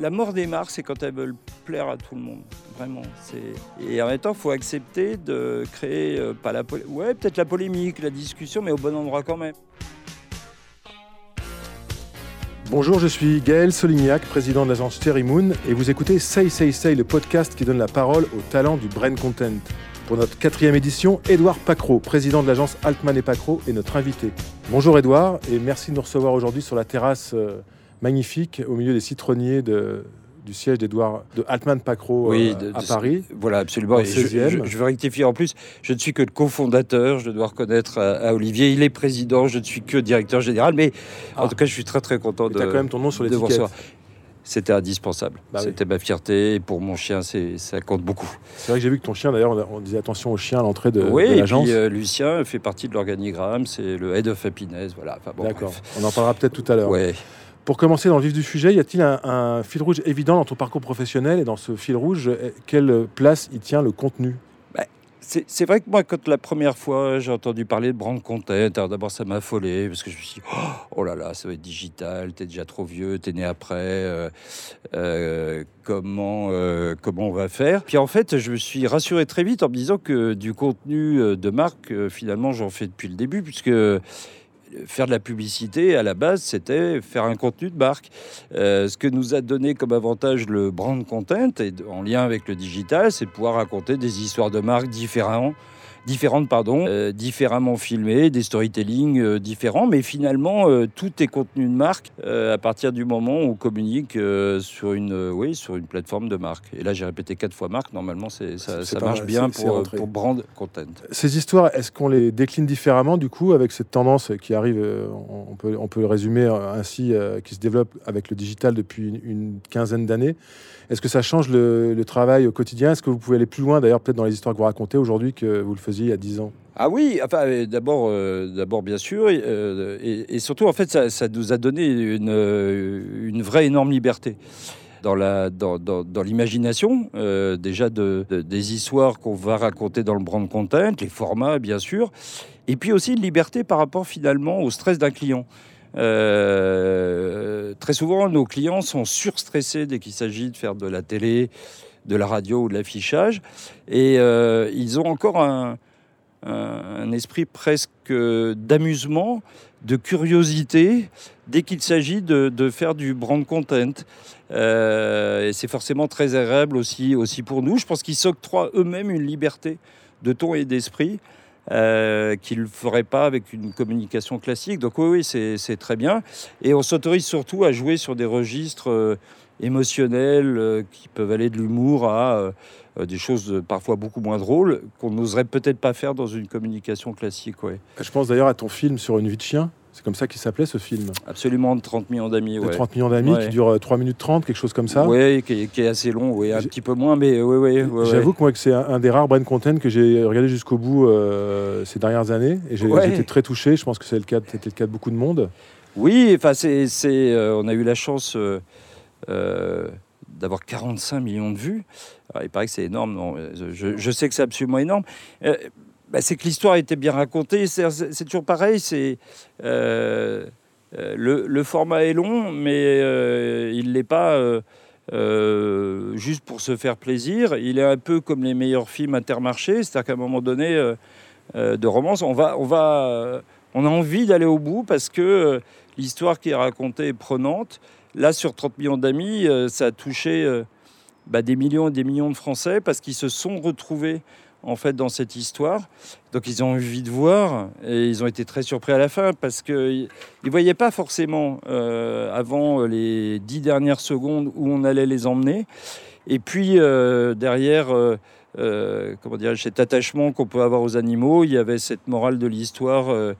La mort des marques, c'est quand elles veulent plaire à tout le monde. Vraiment. Et en même temps, il faut accepter de créer, euh, pas la ouais, peut-être la polémique, la discussion, mais au bon endroit quand même. Bonjour, je suis Gaël Solignac, président de l'agence Cherry Moon, et vous écoutez Say Say Say, le podcast qui donne la parole aux talents du brain content. Pour notre quatrième édition, Édouard Pacro, président de l'agence Altman et Pacro, est notre invité. Bonjour Édouard, et merci de nous recevoir aujourd'hui sur la terrasse euh, magnifique au milieu des citronniers de, du siège d'Edouard de Altman Pacro oui, euh, à Paris. Voilà, absolument. Je, je, veux rectifier en plus, je ne suis que le cofondateur, je dois reconnaître à, Olivier, il est président, je ne suis que directeur général, mais en ah. tout cas, je suis très très content de. Tu as quand même ton nom sur l'étiquette. C'était indispensable. Bah C'était ma fierté. Et pour mon chien, ça compte beaucoup. C'est vrai que j'ai vu que ton chien, d'ailleurs, on disait attention au chien à l'entrée de, oui, l'agence. Oui, euh, Lucien fait partie de l'organigramme. C'est le head of happiness. Voilà. D'accord. On en parlera peut-être tout à l'heure. Ouais. Pour commencer dans le vif du sujet, y a-t-il un, fil rouge évident dans ton parcours professionnel Et dans ce fil rouge, quelle place y tient le contenu? Bah, c'est vrai que moi, quand la première fois j'ai entendu parler de brand content, d'abord ça m'a affolé parce que je me suis dit, oh, là là, ça va être digital, t'es déjà trop vieux, t'es né après, euh, euh, comment, euh, comment on va faire? Puis en fait, je me suis rassuré très vite en me disant que du contenu de marque, finalement, j'en fais depuis le début, puisque faire de la publicité, à la base, c'était faire un contenu de marque. Euh, ce que nous a donné comme avantage le brand content, et en lien avec le digital, c'est pouvoir raconter des histoires de marque différentes différentes, pardon, euh, différemment filmées, des storytelling euh, différents, mais finalement euh, tout est contenu de marque à partir du moment où on communique sur une, oui, sur une plateforme de marque. Et là, j'ai répété quatre fois marque. Normalement, ça, ça marche bien pour, pour, brand content. Ces histoires, est-ce qu'on les décline différemment du coup avec cette tendance qui arrive, on peut, on peut le résumer ainsi, qui se développe avec le digital depuis une quinzaine d'années? Est-ce que ça change le, travail au quotidien? Est-ce que vous pouvez aller plus loin, d'ailleurs, peut-être dans les histoires que vous racontez aujourd'hui que vous le faisiez il y a 10 ans? Ah oui, enfin euh, d'abord, euh, d'abord bien sûr, euh, et, surtout en fait ça, nous a donné une, une vraie énorme liberté dans la dans, dans, l'imagination déjà de, des histoires qu'on va raconter dans le brand content, les formats bien sûr, et puis aussi une liberté par rapport finalement au stress d'un client. Très souvent, nos clients sont surstressés dès qu'il s'agit de faire de la télé, de la radio ou de l'affichage. Et euh, ils ont encore un, esprit presque d'amusement, de curiosité, dès qu'il s'agit de, faire du brand content. Euh, et c'est forcément très agréable aussi, aussi pour nous. Je pense qu'ils s'octroient eux-mêmes une liberté de ton et d'esprit euh, qu'il ne ferait pas avec une communication classique. Donc oui, oui c'est très bien. Et on s'autorise surtout à jouer sur des registres euh, émotionnels euh, qui peuvent aller de l'humour à des choses parfois beaucoup moins drôles qu'on n'oserait peut-être pas faire dans une communication classique. Ouais. Je pense d'ailleurs à ton film sur une vie de chien. C'est comme ça qu'il s'appelait ce film Absolument, 30 millions d'amis. Ouais. 30 millions d'amis qui dure 3 minutes 30, quelque chose comme ça Oui, qui, est assez long, oui, un petit peu moins, mais oui, oui. J'avoue que moi, c'est un, des rares brain content que j'ai regardé jusqu'au bout euh, ces dernières années. Et j'ai été très touché. Je pense que c'était le, cas, le cas de beaucoup de monde. Oui, enfin, c'est, euh, on a eu la chance euh, d'avoir 45 millions de vues. il paraît que c'est énorme. Non, je, je, sais que c'est absolument énorme. Bah, c'est que l'histoire était bien racontée. C'est toujours pareil. C'est euh, euh, le, format est long, mais euh, il n'est pas juste pour se faire plaisir. Il est un peu comme les meilleurs films intermarchés, c'est-à-dire qu'à un moment donné de romance, on va, on va, on a envie d'aller au bout parce que l'histoire qui est racontée est prenante. Là, sur 30 millions d'amis, ça a touché bah, des millions et des millions de Français parce qu'ils se sont retrouvés en fait dans cette histoire. Donc ils ont envie de voir et ils ont été très surpris à la fin parce qu'ils ne voyaient pas forcément euh, avant les dix dernières secondes où on allait les emmener. Et puis euh, derrière, euh, comment dire, cet attachement qu'on peut avoir aux animaux, il y avait cette morale de l'histoire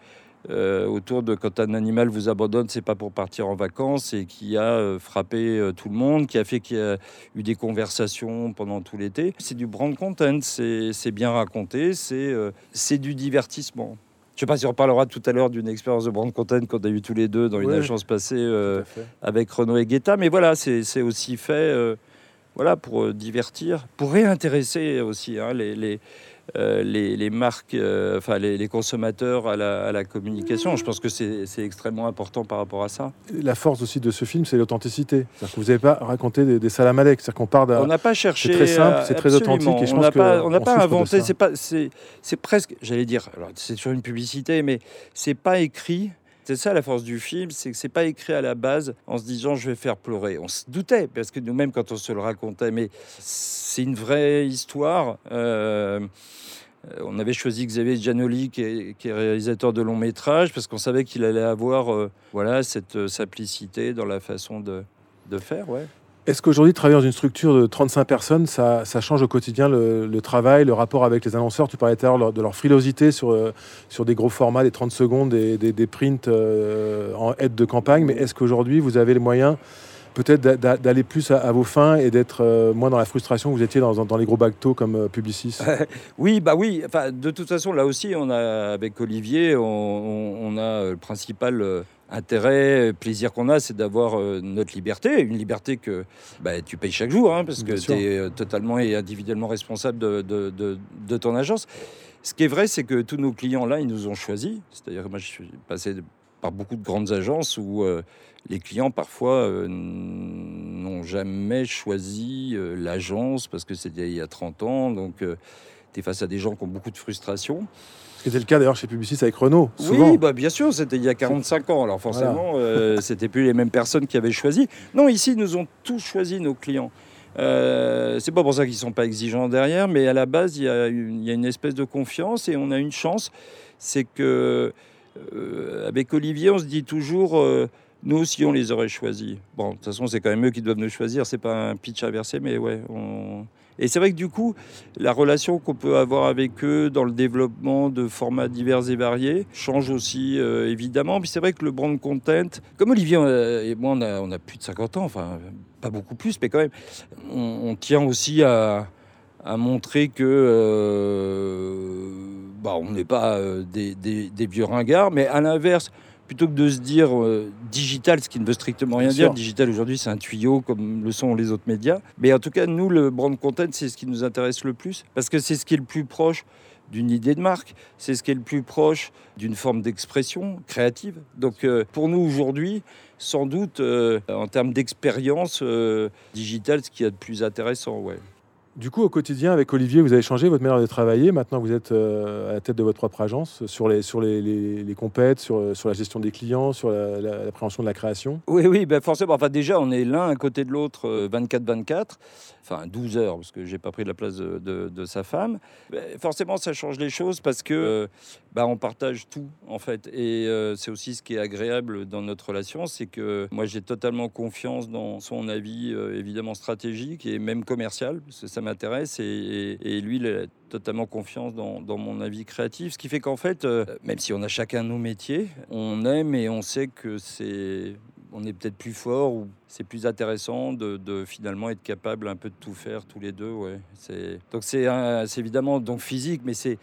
euh, autour de quand un animal vous abandonne, c'est pas pour partir en vacances et qui a euh, frappé euh, tout le monde, qui a fait qu'il y a eu des conversations pendant tout l'été. C'est du brand content, c'est bien raconté, c'est du divertissement. Je sais pas si on parlera tout à l'heure d'une expérience de brand content qu'on a eu tous les deux dans une agence passée avec Renaud et Guetta, mais voilà, c'est aussi fait voilà, pour divertir, pour réintéresser aussi hein, les, les euh, les, marques, euh, enfin les, consommateurs à la, communication. Je pense que c'est extrêmement important par rapport à ça. La force aussi de ce film, c'est l'authenticité. Vous n'avez pas raconté des, des salamalek, c'est-à-dire qu'on part d'un. On n'a pas cherché. C'est très simple, c'est très authentique. Et je on n'a pas, on pas inventé. C'est presque, j'allais dire, c'est sur une publicité, mais c'est pas écrit c'est ça la force du film, c'est que c'est pas écrit à la base en se disant je vais faire pleurer. On se doutait parce que nous-mêmes quand on se le racontait, mais c'est une vraie histoire. Euh, on avait choisi Xavier Giannoli, qui est, réalisateur de long métrage, parce qu'on savait qu'il allait avoir euh, voilà, cette euh, simplicité dans la façon de, de faire. Ouais. Est-ce qu'aujourd'hui, travailler dans une structure de 35 personnes, ça, change au quotidien le, travail, le rapport avec les annonceurs? Tu parlais tout à l'heure de leur frilosité sur, euh, sur des gros formats, des 30 secondes, des, des, prints euh, en aide de campagne, mais est-ce qu'aujourd'hui, vous avez les moyens peut-être d'aller plus à, vos fins et d'être euh, moins dans la frustration que vous étiez dans, les gros bateaux comme Publicis Oui, bah oui. Enfin, de toute façon, là aussi, on a avec Olivier, on, a le principal intérêt, plaisir qu'on a, c'est d'avoir euh, notre liberté, une liberté que bah, tu payes chaque jour, hein, parce que tu es euh, totalement et individuellement responsable de, de, ton agence. Ce qui est vrai, c'est que tous nos clients là, ils nous ont choisis. C'est-à-dire que moi, je suis passé par beaucoup de grandes agences où euh, les clients parfois n'ont jamais choisi l'agence parce que c'était il y a 30 ans. Donc, tu es face à des gens qui ont beaucoup de frustration. Ce qui était le cas d'ailleurs chez Publicis avec Renault. Oui, bah bien sûr, c'était il y a 45 ans. Alors forcément, euh, c'était plus les mêmes personnes qui avaient choisi. Non, ici, nous ont tous choisi nos clients. Euh, c'est pas pour ça qu'ils sont pas exigeants derrière, mais à la base, il y, a une, espèce de confiance et on a une chance. C'est que euh, avec Olivier, on se dit toujours. Euh, nous aussi, on les aurait choisis. Bon, de toute façon, c'est quand même eux qui doivent nous choisir. C'est pas un pitch inversé, mais ouais, et c'est vrai que du coup, la relation qu'on peut avoir avec eux dans le développement de formats divers et variés change aussi, euh, évidemment. Puis c'est vrai que le brand content, comme Olivier et moi, on a, plus de 50 ans, enfin, pas beaucoup plus, mais quand même, on, tient aussi à, montrer que bah, on n'est pas euh, des, des, vieux ringards, mais à l'inverse, plutôt que de se dire euh, digital, ce qui ne veut strictement rien dire. Digital aujourd'hui, c'est un tuyau comme le sont les autres médias. Mais en tout cas, nous, le brand content, c'est ce qui nous intéresse le plus parce que c'est ce qui est le plus proche d'une idée de marque, c'est ce qui est le plus proche d'une forme d'expression créative. Donc euh, pour nous aujourd'hui, sans doute euh, en termes d'expérience digitale, ce qui est de plus intéressant, ouais. Du coup, au quotidien, avec Olivier, vous avez changé votre manière de travailler. Maintenant, vous êtes euh, à la tête de votre propre agence sur les, sur les, les, compètes, sur, euh, sur la gestion des clients, sur la, prévention de la création. Oui, oui, ben forcément. Enfin, déjà, on est l'un à côté de l'autre 24-24, euh, enfin 12 heures, parce que j'ai pas pris la place de, de, sa femme. Ben, forcément, ça change les choses parce que ben, on partage tout, en fait. Et c'est aussi ce qui est agréable dans notre relation, c'est que moi, j'ai totalement confiance dans son avis, évidemment stratégique et même commercial, parce que ça m'intéresse et, lui, il a totalement confiance dans, mon avis créatif. Ce qui fait qu'en fait, euh, même si on a chacun nos métiers, on aime et on sait que c'est on est peut-être plus fort ou c'est plus intéressant de, finalement être capable un peu de tout faire tous les deux. Ouais. Donc c'est évidemment donc physique, mais c'est,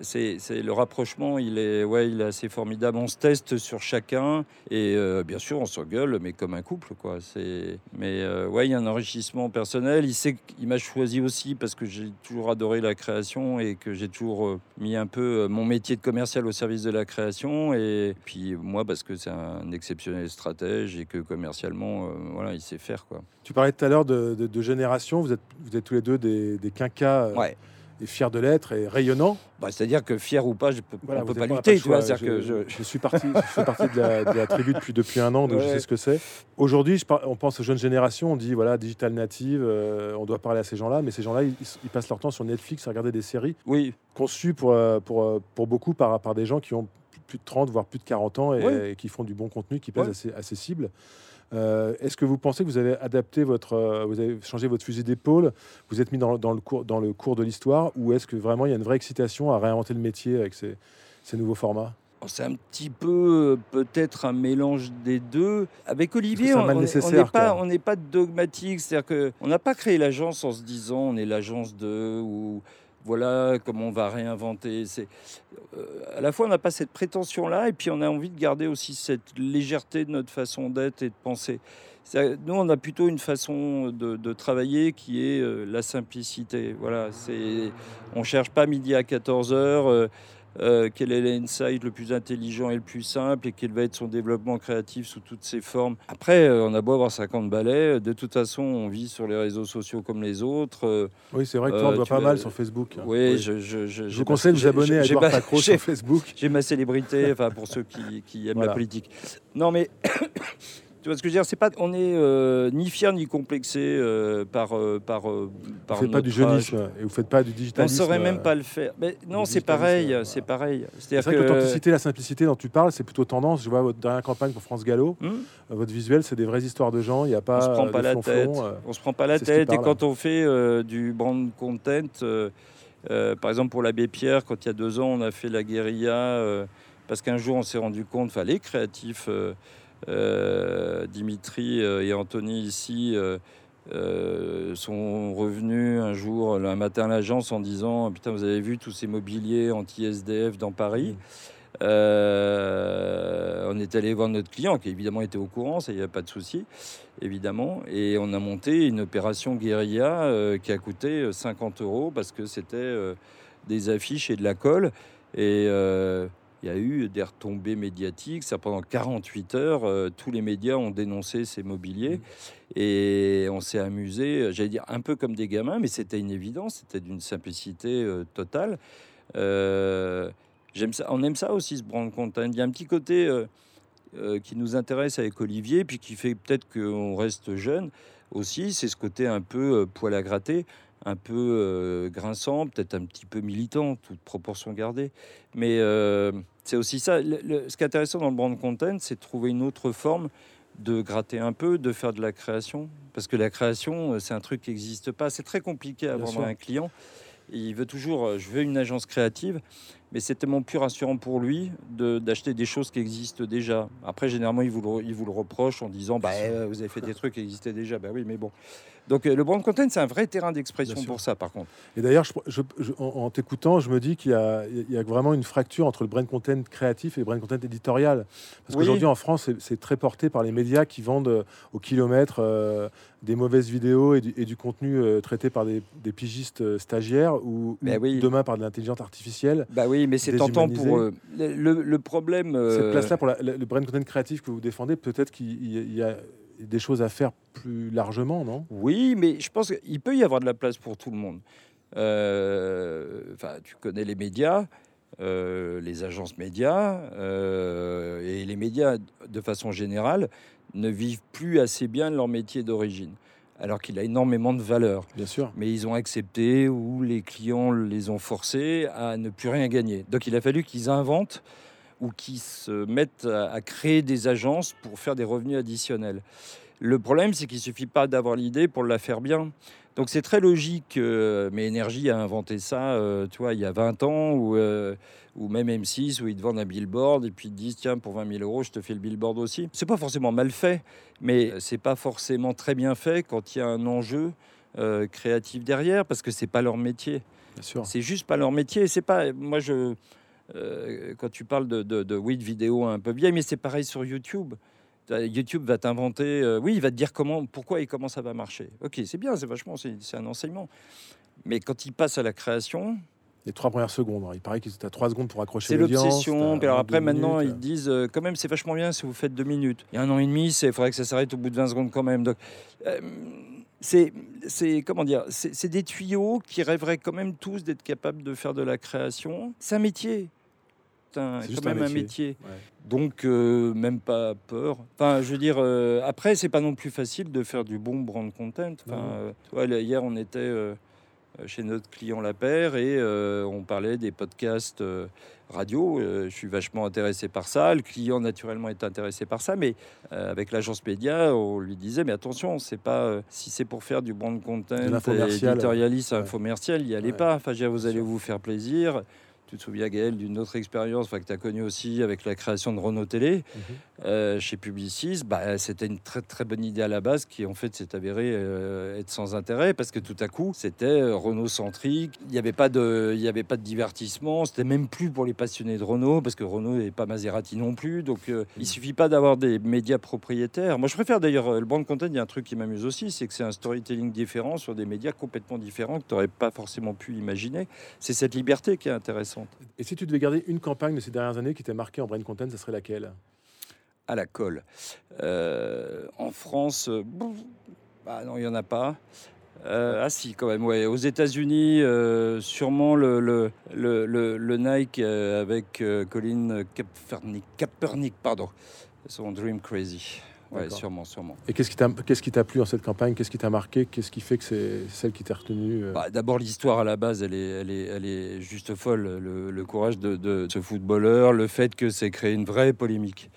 c'est, le rapprochement, il est, ouais, il est assez formidable. On se teste sur chacun et euh, bien sûr, on s'engueule, mais comme un couple, quoi. C'est, mais euh, ouais, il y a un enrichissement personnel. Il sait qu'il m'a choisi aussi parce que j'ai toujours adoré la création et que j'ai toujours euh, mis un peu mon métier de commercial au service de la création. Et puis moi, parce que c'est un exceptionnel stratège et que commercialement, voilà, il sait faire, quoi. Tu parlais tout à l'heure de, génération. Vous êtes, vous êtes tous les deux des, des quinquas. Ouais et fier de l'être et rayonnant. Bah, C'est-à-dire que fier ou pas, je peux, on peut pas lutter. Tu vois, je, que je... suis parti, je fais partie de la, tribu depuis, depuis un an, donc je sais ce que c'est. Aujourd'hui, on pense aux jeunes générations, on dit voilà, digital native, euh, on doit parler à ces gens-là, mais ces gens-là, ils, passent leur temps sur Netflix à regarder des séries oui. conçues pour, euh, pour, euh, pour beaucoup par, par des gens qui ont plus de 30, voire plus de 40 ans et, qui font du bon contenu, qui plaise assez, assez cible. Euh, est-ce que vous pensez que vous avez adapté votre, euh, vous avez changé votre fusil d'épaule, vous êtes mis dans, le, cours, dans le cours de l'histoire, ou est-ce que vraiment il y a une vraie excitation à réinventer le métier avec ces, nouveaux formats? C'est un petit peu peut-être un mélange des deux. Avec Olivier, on n'est pas, on pas dogmatique, c'est-à-dire qu'on n'a pas créé l'agence en se disant on est l'agence de ou voilà comment on va réinventer. C'est à la fois on n'a pas cette prétention là et puis on a envie de garder aussi cette légèreté de notre façon d'être et de penser. Nous, on a plutôt une façon de, travailler qui est la simplicité. Voilà, c'est, on cherche pas midi à 14 heures. Euh, quel est l'insight le plus intelligent et le plus simple et quel va être son développement créatif sous toutes ses formes? Après, euh, on a beau avoir 50 balais, de toute façon, on vit sur les réseaux sociaux comme les autres. Euh, oui, c'est vrai que toi, on voit pas mal sur Facebook. Oui, Je, je, je, vous conseille de vous abonner à Edouard sur Facebook. J'ai ma célébrité, enfin pour ceux qui, aiment la politique. Non, mais Tu vois ce que je veux dire C'est pas, on est euh, ni fier ni complexé euh, par euh, par par. Vous faites pas du jeunisme et vous faites pas du digitalisme. On saurait même pas le faire. Mais non, c'est pareil, c'est pareil. C'est vrai que, l'authenticité, la simplicité dont tu parles, c'est plutôt tendance. Je vois votre dernière campagne pour France Gallo. Hmm votre visuel, c'est des vraies histoires de gens. Il y a pas. On se prend pas la tête. on se prend pas la tête. Et quand on fait du brand content, par exemple pour l'abbé Pierre, quand il y a deux ans, on a fait la guérilla parce qu'un jour on s'est rendu compte, enfin les créatifs euh, Dimitri euh, et Anthony ici euh, sont revenus un jour, un matin à l'agence en disant Putain, vous avez vu tous ces mobiliers anti-SDF dans Paris on est allé voir notre client qui évidemment était au courant, ça il n'y a pas de souci, évidemment. Et on a monté une opération guérilla qui a coûté 50 euros parce que c'était des affiches et de la colle. Et il y a eu des retombées médiatiques. Ça, pendant 48 heures, euh, tous les médias ont dénoncé ces mobiliers. Mmh. Et on s'est amusé, j'allais dire un peu comme des gamins, mais c'était une évidence, c'était d'une simplicité euh, totale. Euh, ça, on aime ça aussi, ce brand content. Il y a un petit côté qui nous intéresse avec Olivier, puis qui fait peut-être qu'on reste jeune aussi, c'est ce côté un peu poil à gratter un peu euh, grinçant, peut-être un petit peu militant, toute proportion gardée. Mais euh, c'est aussi ça. ce qui est intéressant dans le brand content, c'est de trouver une autre forme de gratter un peu, de faire de la création. Parce que la création, euh, c'est un truc qui n'existe pas. C'est très compliqué à vendre à un client. Il veut toujours, je veux une agence créative, mais c'est tellement plus rassurant pour lui d'acheter des choses qui existent déjà. Après, généralement, il vous le, il vous le reproche en disant bah, Vous avez fait des trucs qui existaient déjà. Bah oui, mais bon. Donc euh, le brand content, c'est un vrai terrain d'expression pour ça, par contre. Et d'ailleurs, en, t'écoutant, je me dis qu'il y, a vraiment une fracture entre le brand content créatif et le brand content éditorial. Parce qu'aujourd'hui, en France, c'est très porté par les médias qui vendent euh, au kilomètre euh, des mauvaises vidéos et du, contenu traité par des, pigistes stagiaires ou, ben demain par de l'intelligence artificielle. Bah oui, mais c'est tentant pour eux. Le, problème. Cette place-là pour le brand content créatif que vous défendez, peut-être qu'il y a des choses à faire plus largement, non? Oui, mais je pense qu'il peut y avoir de la place pour tout le monde. Euh, enfin, tu connais les médias, euh, les agences médias, euh, et les médias, de façon générale, ne vivent plus assez bien leur métier d'origine alors qu'il a énormément de valeur. Bien sûr. Mais ils ont accepté ou les clients les ont forcés à ne plus rien gagner. Donc il a fallu qu'ils inventent ou qui se mettent à, créer des agences pour faire des revenus additionnels. Le problème, c'est qu'il ne suffit pas d'avoir l'idée pour la faire bien. Donc c'est très logique, euh, mais Énergie a inventé ça, euh, tu vois, il y a 20 ans, ou, euh, même M6, où ils te vendent un billboard, et puis ils te disent, tiens, pour 20 000 euros, je te fais le billboard aussi. C'est pas forcément mal fait, mais c'est pas forcément très bien fait quand il y a un enjeu créatif derrière, parce que c'est pas leur métier. C'est juste pas leur métier. C'est pas, moi je, euh, quand tu parles de, de, de, oui, de vidéos un peu vieilles, mais c'est pareil sur YouTube. YouTube va t'inventer, euh, oui, il va te dire comment, pourquoi et comment ça va marcher. Ok, c'est bien, c'est vachement, c'est un enseignement. Mais quand il passe à la création, les trois premières secondes. Hein. Il paraît qu'ils étaient à trois secondes pour accrocher C'est l'obsession. alors après, maintenant, ils disent euh, quand même, c'est vachement bien si vous faites deux minutes. Il y a un an et demi, il faudrait que ça s'arrête au bout de 20 secondes quand même. Donc, c'est, comment dire, c'est des tuyaux qui rêveraient quand même tous d'être capables de faire de la création. C'est un métier c'est quand même un métier. Donc, euh, même pas peur. Enfin, je veux dire, euh, après, c'est pas non plus facile de faire du bon brand content. Enfin, euh, hier, on était chez notre client La Paire et on parlait des podcasts radio. je suis vachement intéressé par ça. Le client, naturellement, est intéressé par ça. Mais avec l'agence média, on lui disait Mais attention, c'est pas si c'est pour faire du brand content éditorialiste, infomercial, il n'y allait pas. Enfin, vous allez vous faire plaisir tu te souviens, Gaël, d'une autre expérience que tu as connue aussi avec la création de Renault Télé mhm. euh, chez Publicis. Bah, C'était une très très bonne idée à la base qui en fait s'est avérée euh, être sans intérêt parce que tout à coup c'était euh, Renault centrique. Il n'y avait, pas de, il y avait pas de divertissement. C'était même plus pour les passionnés de Renault parce que Renault n'est pas Maserati non plus. Donc il il suffit pas d'avoir des médias propriétaires. Moi je préfère d'ailleurs le brand content. Il y a un truc qui m'amuse aussi, c'est que c'est un storytelling différent sur des médias complètement différents que tu n'aurais pas forcément pu imaginer. C'est cette liberté qui est intéressante. Et si tu devais garder une campagne de ces dernières années qui t'a marqué en brain content, ça serait laquelle? À la colle. Euh, en France, euh, bah non, il n'y en a pas. Euh, ah si, quand même, ouais. Aux États-Unis, sûrement le, le, le, le Nike avec Colin Kaepernick, Kaepernick, pardon, son Dream Crazy. Ouais, sûrement, sûrement. Et qu'est-ce qui t'a plu dans cette campagne? Qu'est-ce qui t'a marqué? Qu'est-ce qui fait que c'est celle qui t'a retenu euh? bah, D'abord l'histoire à la base, elle est, elle est, elle est juste folle. Le, courage de, ce footballeur, le fait que c'est créé une vraie polémique.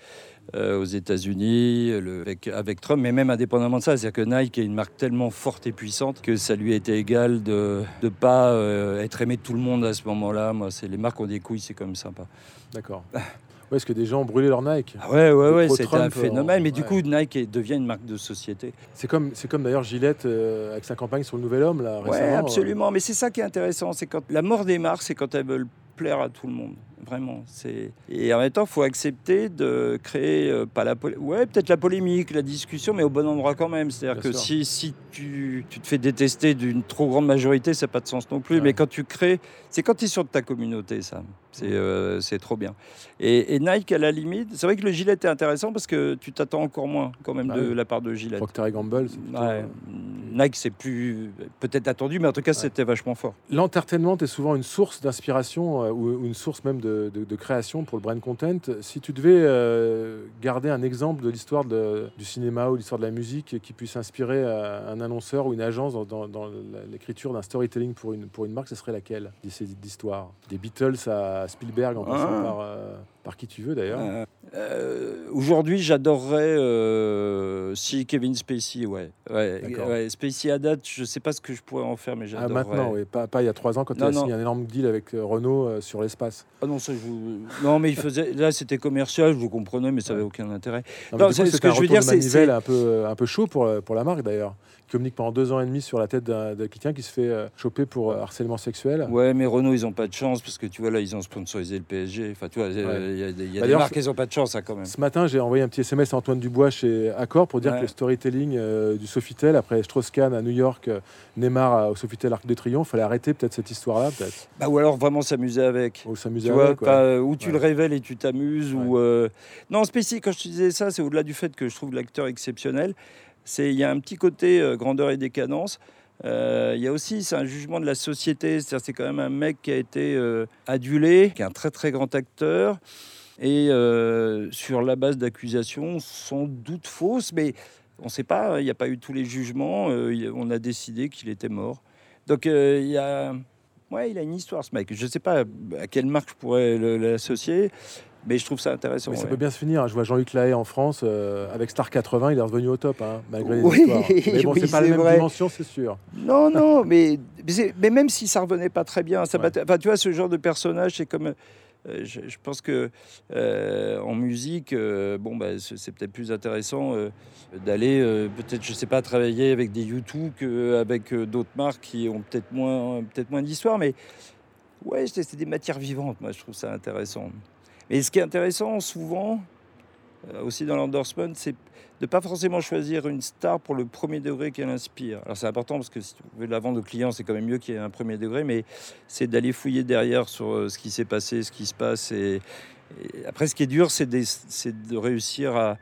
Euh, aux États-Unis, avec, avec, Trump, mais même indépendamment de ça, c'est-à-dire que Nike est une marque tellement forte et puissante que ça lui a été égal de ne pas euh, être aimé de tout le monde à ce moment-là. Moi, c'est les marques ont des couilles, c'est quand même sympa. D'accord. est-ce que des gens brûlaient leur Nike ah Ouais, ouais, ouais, c'était un phénomène. Mais du coup, Nike devient une marque de société. C'est comme, c'est comme d'ailleurs Gillette euh, avec sa campagne sur le Nouvel Homme là récemment. Ouais, absolument. Mais c'est ça qui est intéressant, c'est quand la mort des marques, c'est quand elles veulent plaire à tout le monde. Vraiment. C'est... Et en même temps, faut accepter de créer, euh, pas la ouais, peut-être la polémique, la discussion, mais au bon endroit quand même. C'est-à-dire que si, si tu, tu, te fais détester d'une trop grande majorité, ça n'a pas de sens non plus. Mais quand tu crées, c'est quand tu es sûr de ta communauté, ça. C'est, euh, trop bien. Et, Nike, à la limite, c'est vrai que le gilet est intéressant parce que tu t'attends encore moins quand même de la part de Gillette. Procter Gamble, c'est plutôt... ouais. Nike, c'est plus peut-être attendu, mais en tout cas, c'était vachement fort. L'entertainment est souvent une source d'inspiration euh, ou une source même de, de, création pour le brand content. Si tu devais euh, garder un exemple de l'histoire du cinéma ou l'histoire de la musique qui puisse inspirer un annonceur ou une agence dans, dans l'écriture d'un storytelling pour une, pour une marque, ce serait laquelle d'histoire Des Beatles à Spielberg en passant ah. par, euh, par qui tu veux d'ailleurs. Euh, euh, aujourd'hui, j'adorerais si Kevin Spacey, ouais. ouais, Spacey à date, je sais pas ce que je pourrais en faire, mais ah, j'adorerais. maintenant, oui, pas, pas, il y a trois ans quand il a signé un énorme deal avec Renault sur l'espace. Ah non, ça, je vous... non, mais il faisait. Là, c'était commercial, je vous comprenez, mais ça n'avait aucun intérêt. Non, ce que je veux dire, c'est un peu, un peu chaud pour, pour la marque d'ailleurs communique pendant deux ans et demi sur la tête d'un quelqu'un qui se fait euh, choper pour euh, harcèlement sexuel. Ouais, mais Renault, ils n'ont pas de chance parce que tu vois, là, ils ont sponsorisé le PSG. Enfin, tu vois, il y a, des marques, ils n'ont pas de chance, hein, quand même. Ce matin, j'ai envoyé un petit SMS à Antoine Dubois chez Accor pour dire que le storytelling euh, du Sofitel, après Strauss-Kahn à New York, Neymar au Sofitel Arc de Triomphe, fallait arrêter peut-être cette histoire-là, peut-être. Bah, ou alors vraiment s'amuser avec. Ou s'amuser avec. Vois, ou tu le révèles et tu t'amuses. ou Non, spécifique, quand je te disais ça, c'est au-delà du fait que je trouve l'acteur exceptionnel il y a un petit côté euh, grandeur et décadence. Euh, il y a aussi, c'est un jugement de la société. C'est quand même un mec qui a été euh, adulé, qui est un très très grand acteur, et sur la base d'accusations sans doute fausses, mais on ne sait pas. Il n'y a pas eu tous les jugements. on a décidé qu'il était mort. Donc il y a, ouais, il a une histoire ce mec. Je ne sais pas à quelle marque je pourrais l'associer. Mais je trouve ça intéressant. Mais ça peut bien se finir. Je vois Jean-Luc Lahaye en France, euh, avec Star 80, il est revenu au top, hein, malgré les histoires. Mais bon, c'est pas la même dimension, c'est sûr. Non, non, mais, mais, même si ça revenait pas très bien, ça enfin, tu vois, ce genre de personnage, c'est comme. Euh, je, pense que euh, en musique, bon, bah, c'est peut-être plus intéressant d'aller, peut-être, je sais pas, travailler avec des YouTube qu'avec d'autres marques qui ont peut-être moins, peut-être moins d'histoire, mais ouais, c'est des matières vivantes. Moi, je trouve ça intéressant. Et ce qui est intéressant souvent, euh, aussi dans l'endorsement, c'est de pas forcément choisir une star pour le premier degré qu'elle inspire. Alors c'est important parce que si tu veux la vendre au client, c'est quand même mieux qu'il y ait un premier degré, mais c'est d'aller fouiller derrière sur euh, ce qui s'est passé, ce qui se passe. Et, après, ce qui est dur, c'est de, réussir à,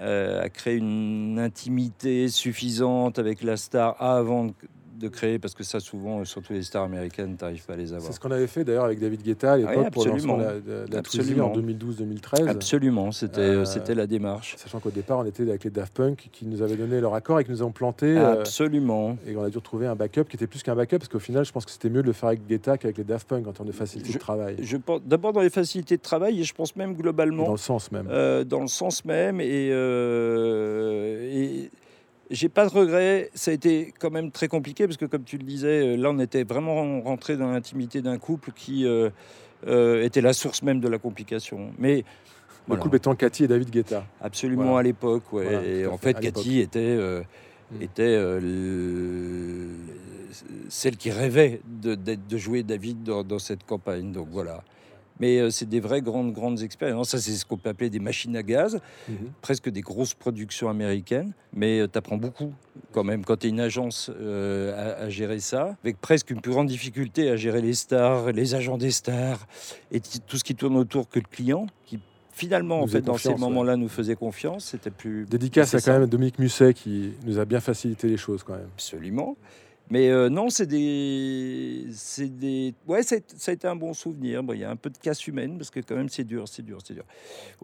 euh, à, créer une intimité suffisante avec la star avant de créer, parce que ça, souvent, surtout les stars américaines, tu n'arrives pas à les avoir. C'est ce qu'on avait fait d'ailleurs avec David Guetta à l'époque pour lancer la, la, en 2012-2013. Absolument, c'était euh, c'était la démarche. Sachant qu'au départ, on était avec les Daft Punk qui nous avaient donné leur accord et qui nous ont planté. Euh, absolument. et on a dû retrouver un backup qui était plus qu'un backup, parce qu'au final, je pense que c'était mieux de le faire avec Guetta qu'avec les Daft Punk en termes de facilité de travail. Je pense d'abord dans les facilités de travail, et je pense même globalement. dans le sens même. Euh, dans le sens même, et, et j'ai pas de regrets. Ça a été quand même très compliqué parce que, comme tu le disais, euh, là, on était vraiment rentré dans l'intimité d'un couple qui, euh, euh, était la source même de la complication. Mais Le voilà. couple étant Cathy et David Guetta. absolument Voilà. à l'époque, ouais. Voilà, et en fait, Cathy était, euh, Mm. était le- celle qui rêvait de, de jouer David dans, dans cette campagne. Donc voilà. Mais euh, c'est des vraies grandes, grandes expériences. Ça, c'est ce qu'on peut appeler des machines à gaz Mhm. presque des grosses productions américaines, mais tu apprends beaucoup quand même quand tu es une agence euh, à, à gérer ça, avec presque une plus grande difficulté à gérer les stars, les agents des stars et tout ce qui tourne autour que le client, qui finalement, en fait, dans ces ouais. moments-là, nous faisait confiance. C'était plus. Dédicace à quand même Dominique Musset qui nous a bien facilité les choses quand même. Absolument. Mais euh, non, c'est des, c'est des, ouais, ça a été un bon souvenir. Bon, il y a un peu de casse humaine parce que quand même c'est dur, c'est dur, c'est dur.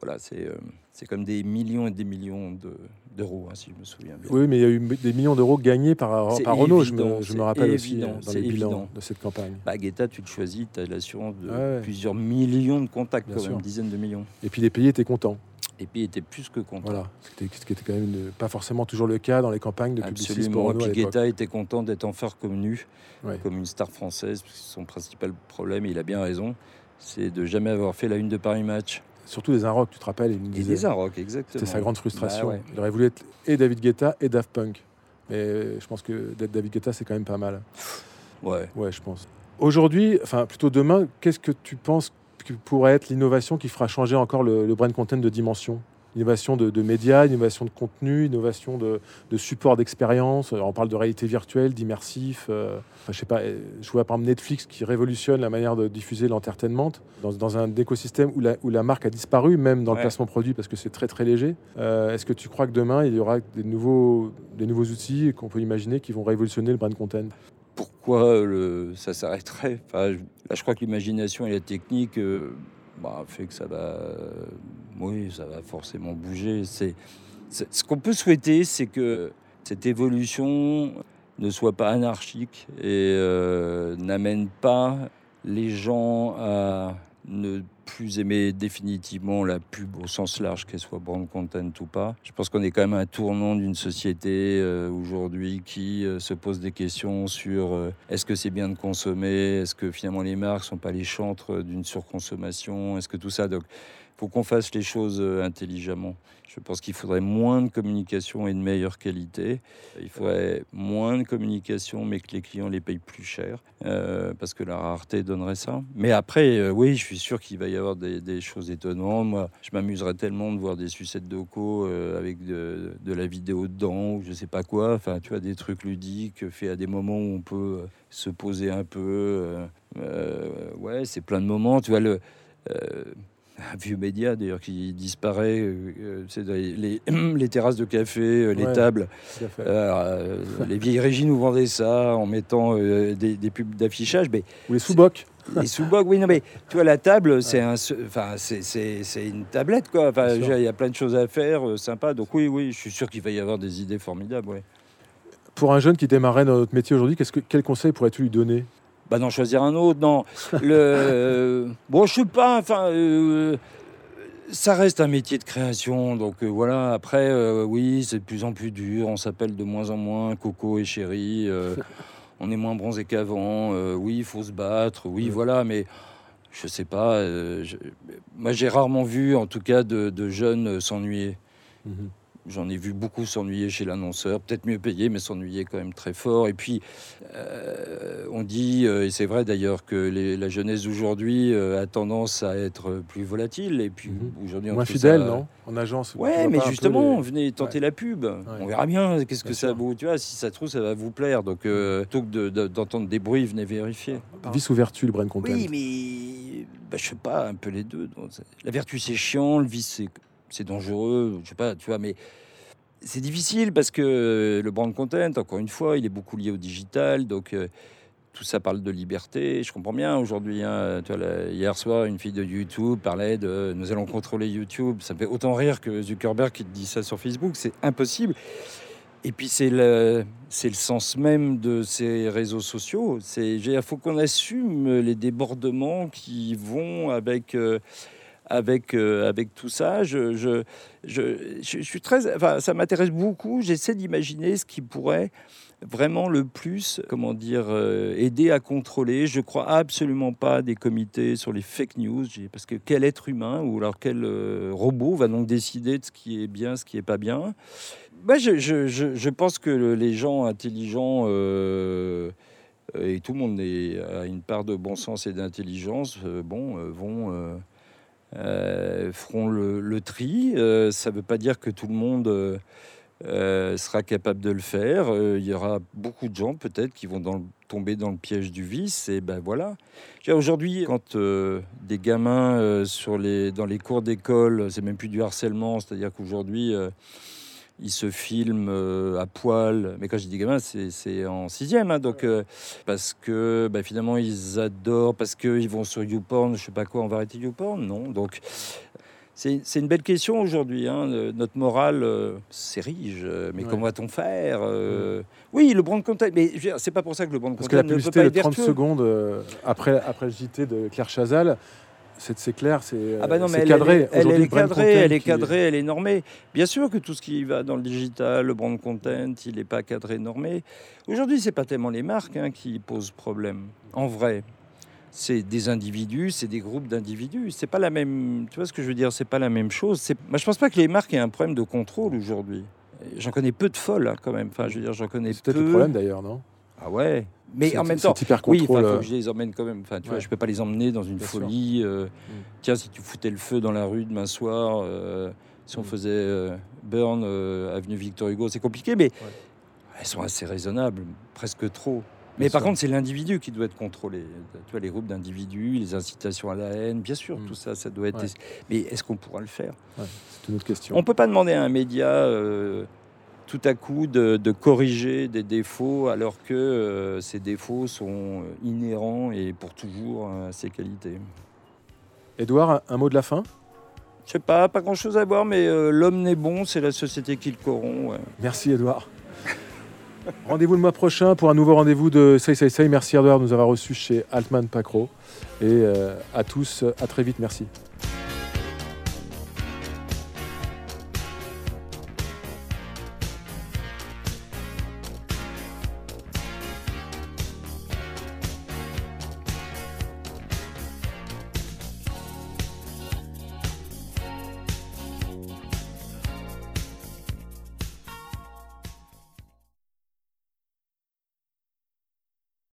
Voilà, c'est, euh, c'est comme des millions et des millions de, d'euros, hein, si je me souviens bien. Oui, mais il y a eu des millions d'euros gagnés par, par Renault, je me, je rappelle aussi évident, euh, dans les bilans évident. de cette campagne. Bah, Guetta, tu te choisis, tu as l'assurance de Ouais, ouais. plusieurs millions de contacts, Bien quand même, dizaines de millions. Et puis les pays étaient contents. Et puis, il était plus que content. Voilà, ce qui était, quand même une- pas forcément toujours le cas dans les campagnes de publicité pour Absolument. Et Renault à puis l'époque. Guetta était content d'être enfin reconnu Ouais. comme une star française. parce que Son principal problème, il a bien raison, c'est de jamais avoir fait la une de Paris Match. Surtout des Inrock, tu te rappelles, il nous Et disait. des Arocs, exactement. C'était sa grande frustration. Bah ouais. Il aurait voulu être et David Guetta et Daft Punk. Mais je pense que d'être David Guetta, c'est quand même pas mal. Ouais. Ouais, je pense. Aujourd'hui, enfin plutôt demain, qu'est-ce que tu penses que pourrait être l'innovation qui fera changer encore le, le brand content de dimension Innovation de, de médias, innovation de contenu, innovation de, de support d'expérience. On parle de réalité virtuelle, d'immersif. euh, enfin, je sais pas. euh, Je vois par exemple Netflix qui révolutionne la manière de diffuser l'entertainment dans, dans un écosystème où la, où la marque a disparu, même dans le placement produit, parce que c'est très très léger. Euh, Est-ce que tu crois que demain il y aura des nouveaux, des nouveaux outils qu'on peut imaginer qui vont révolutionner le brand content? Pourquoi le, ça s'arrêterait? Enfin, je, crois que l'imagination et la technique euh, bah, fait que ça va... euh, oui, ça va forcément bouger. C'est- ce qu'on peut souhaiter, c'est que cette évolution ne soit pas anarchique et euh, n'amène pas les gens à ne plus aimer définitivement la pub au sens large, qu'elle soit brand content ou pas. Je pense qu'on est quand même à un tournant d'une société euh, aujourd'hui qui euh, se pose des questions sur euh, est-ce que c'est bien de consommer, est-ce que finalement les marques sont pas les chantres d'une surconsommation, est-ce que tout ça? Donc, faut qu'on fasse les choses euh, intelligemment. Je pense qu'il faudrait moins de communication et de meilleure qualité. Il faudrait moins de communication, mais que les clients les payent plus cher, euh, parce que la rareté donnerait ça. Mais après, euh, oui, je suis sûr qu'il va y avoir des, choses étonnantes. Moi, je m'amuserais tellement de voir des sucettes de co euh, avec de, la vidéo dedans, ou je sais pas quoi. Enfin, tu vois, des trucs ludiques faits à des moments où on peut se poser un peu. ouais, c'est plein de moments. Tu vois, le. Un vieux média d'ailleurs qui disparaît, euh, euh, c'est les, terrasses de café, euh, les Ouais. tables. Euh, les vieilles régies nous vendaient ça en mettant euh, des, des pubs d'affichage, mais Ou les sous-bocs les sous-bocs, oui, non, mais tu vois, la table, c'est un, c'est, une tablette, quoi. Il y a plein de choses à faire, sympa. Donc oui, oui, je suis sûr qu'il va y avoir des idées formidables, ouais. Pour un jeune qui démarrait dans notre métier aujourd'hui, qu'est-ce que, quel conseil pourrais-tu lui donner? Bah non, choisir un autre, non. Le, bon, je sais pas, enfin, euh, ça reste un métier de création, donc euh, voilà. Après, euh, oui, c'est de plus en plus dur, on s'appelle de moins en moins Coco et Chéri, on est moins bronzé qu'avant, oui, il faut se battre, oui, Ouais. voilà, mais je sais pas. je- moi, j'ai rarement vu, en tout cas, de, de jeunes s'ennuyer. J'en ai vu beaucoup s'ennuyer chez l'annonceur, peut-être mieux payé, mais s'ennuyer quand même très fort. Et puis, euh, on dit, euh, et c'est vrai d'ailleurs, que les- la jeunesse d'aujourd'hui euh, a tendance à être plus volatile. Et puis, Mhm. aujourd'hui, on Moins fidèle, ça- non? En agence. Ouais, mais justement, les- venez tenter la pub. On verra bien qu'est-ce que Bien ça vaut. Tu vois, si ça trouve, ça va vous plaire. Donc, euh, plutôt que de- de- d'entendre des bruits, venez vérifier. Vice ou vertu, le brand content Oui, mais bah, je sais pas, un peu les deux. Donc, La vertu, c'est chiant, le vice, c'est- c'est dangereux, je sais pas, tu vois, mais c'est difficile parce que le brand content, encore une fois, il est beaucoup lié au digital, donc euh, tout ça parle de liberté. Je comprends bien aujourd'hui. hein, hier soir, une fille de YouTube parlait de nous allons contrôler YouTube. Ça me fait autant rire que Zuckerberg qui dit ça sur Facebook. C'est impossible. Et puis c'est le, c'est le sens même de ces réseaux sociaux. C'est, il faut qu'on assume les débordements qui vont avec, euh, avec, euh, avec tout ça. Je, je, je, je suis très, ça m'intéresse beaucoup. J'essaie d'imaginer ce qui pourrait vraiment le plus, comment dire, euh, aider à contrôler. Je crois absolument pas des comités sur les fake news, parce que quel être humain ou alors quel euh, robot va donc décider de ce qui est bien, ce qui est pas bien? Bah, je, je, je, pense que les gens intelligents et tout le monde a une part de bon sens et d'intelligence, bon, vont feront le, tri. ça ne veut pas dire que tout le monde euh, sera capable de le faire. Euh, il y aura beaucoup de gens peut-être qui vont tomber dans le piège du vice. Et ben voilà. Aujourd'hui, quand euh, des gamins dans les cours d'école, c'est même plus du harcèlement, c'est-à-dire qu'aujourd'hui ils se filment à poil. Mais quand je dis gamins, c'est en sixième. Hein, donc, parce que ben, finalement, ils adorent, parce qu'ils vont sur YouPorn, je sais pas quoi, on va arrêter YouPorn? Non. Donc, c'est une belle question aujourd'hui. Hein. Notre morale euh, s'érige. Euh, mais comment va-t-on faire euh, Oui, le brand content. Mais c'est pas pour ça que le brand Parce que la publicité de 30 secondes après, après le JT de Claire Chazal, c'est clair, c'est ah bah cadré. Elle, elle, est cadrée, elle est cadrée, elle est normée. Bien sûr que tout ce qui va dans le digital, le brand content, il n'est pas cadré, normé. Aujourd'hui, c'est pas tellement les marques hein, qui posent problème. En vrai, c'est des individus, c'est des groupes d'individus. C'est pas la même. Tu vois ce que je veux dire C'est pas la même chose. Moi, je pense pas que les marques aient un problème de contrôle aujourd'hui. J'en connais peu de folles hein, quand même. Enfin, je veux dire, j'en connais C'est peut-être le problème d'ailleurs, non? Ah ouais. Mais en même temps, oui, il faut que je les emmène quand même. Enfin, tu vois, je peux pas les emmener dans une folie. Euh, mm. Tiens, si tu foutais le feu dans la rue demain soir, euh, si on mm. faisait euh, Burn avenue Victor Hugo, c'est compliqué, mais elles sont assez raisonnables, presque trop. Mais par contre, c'est l'individu qui doit être contrôlé. Tu vois, les groupes d'individus, les incitations à la haine, bien sûr, mm. tout ça, ça doit être. Mais est-ce qu'on pourra le faire? C'est une autre question. On peut pas demander à un média euh, tout à coup de, corriger des défauts alors que euh, ces défauts sont inhérents et pour toujours à ses qualités. Edouard, un mot de la fin? Je sais pas, pas grand chose à voir, mais euh, l'homme n'est bon, c'est la société qui le corrompt. Merci Edouard. Rendez-vous le mois prochain pour un nouveau rendez-vous de Say Say Say. Merci Edouard de nous avoir reçus chez Altman Pacro. Et euh, à tous, à très vite. Merci.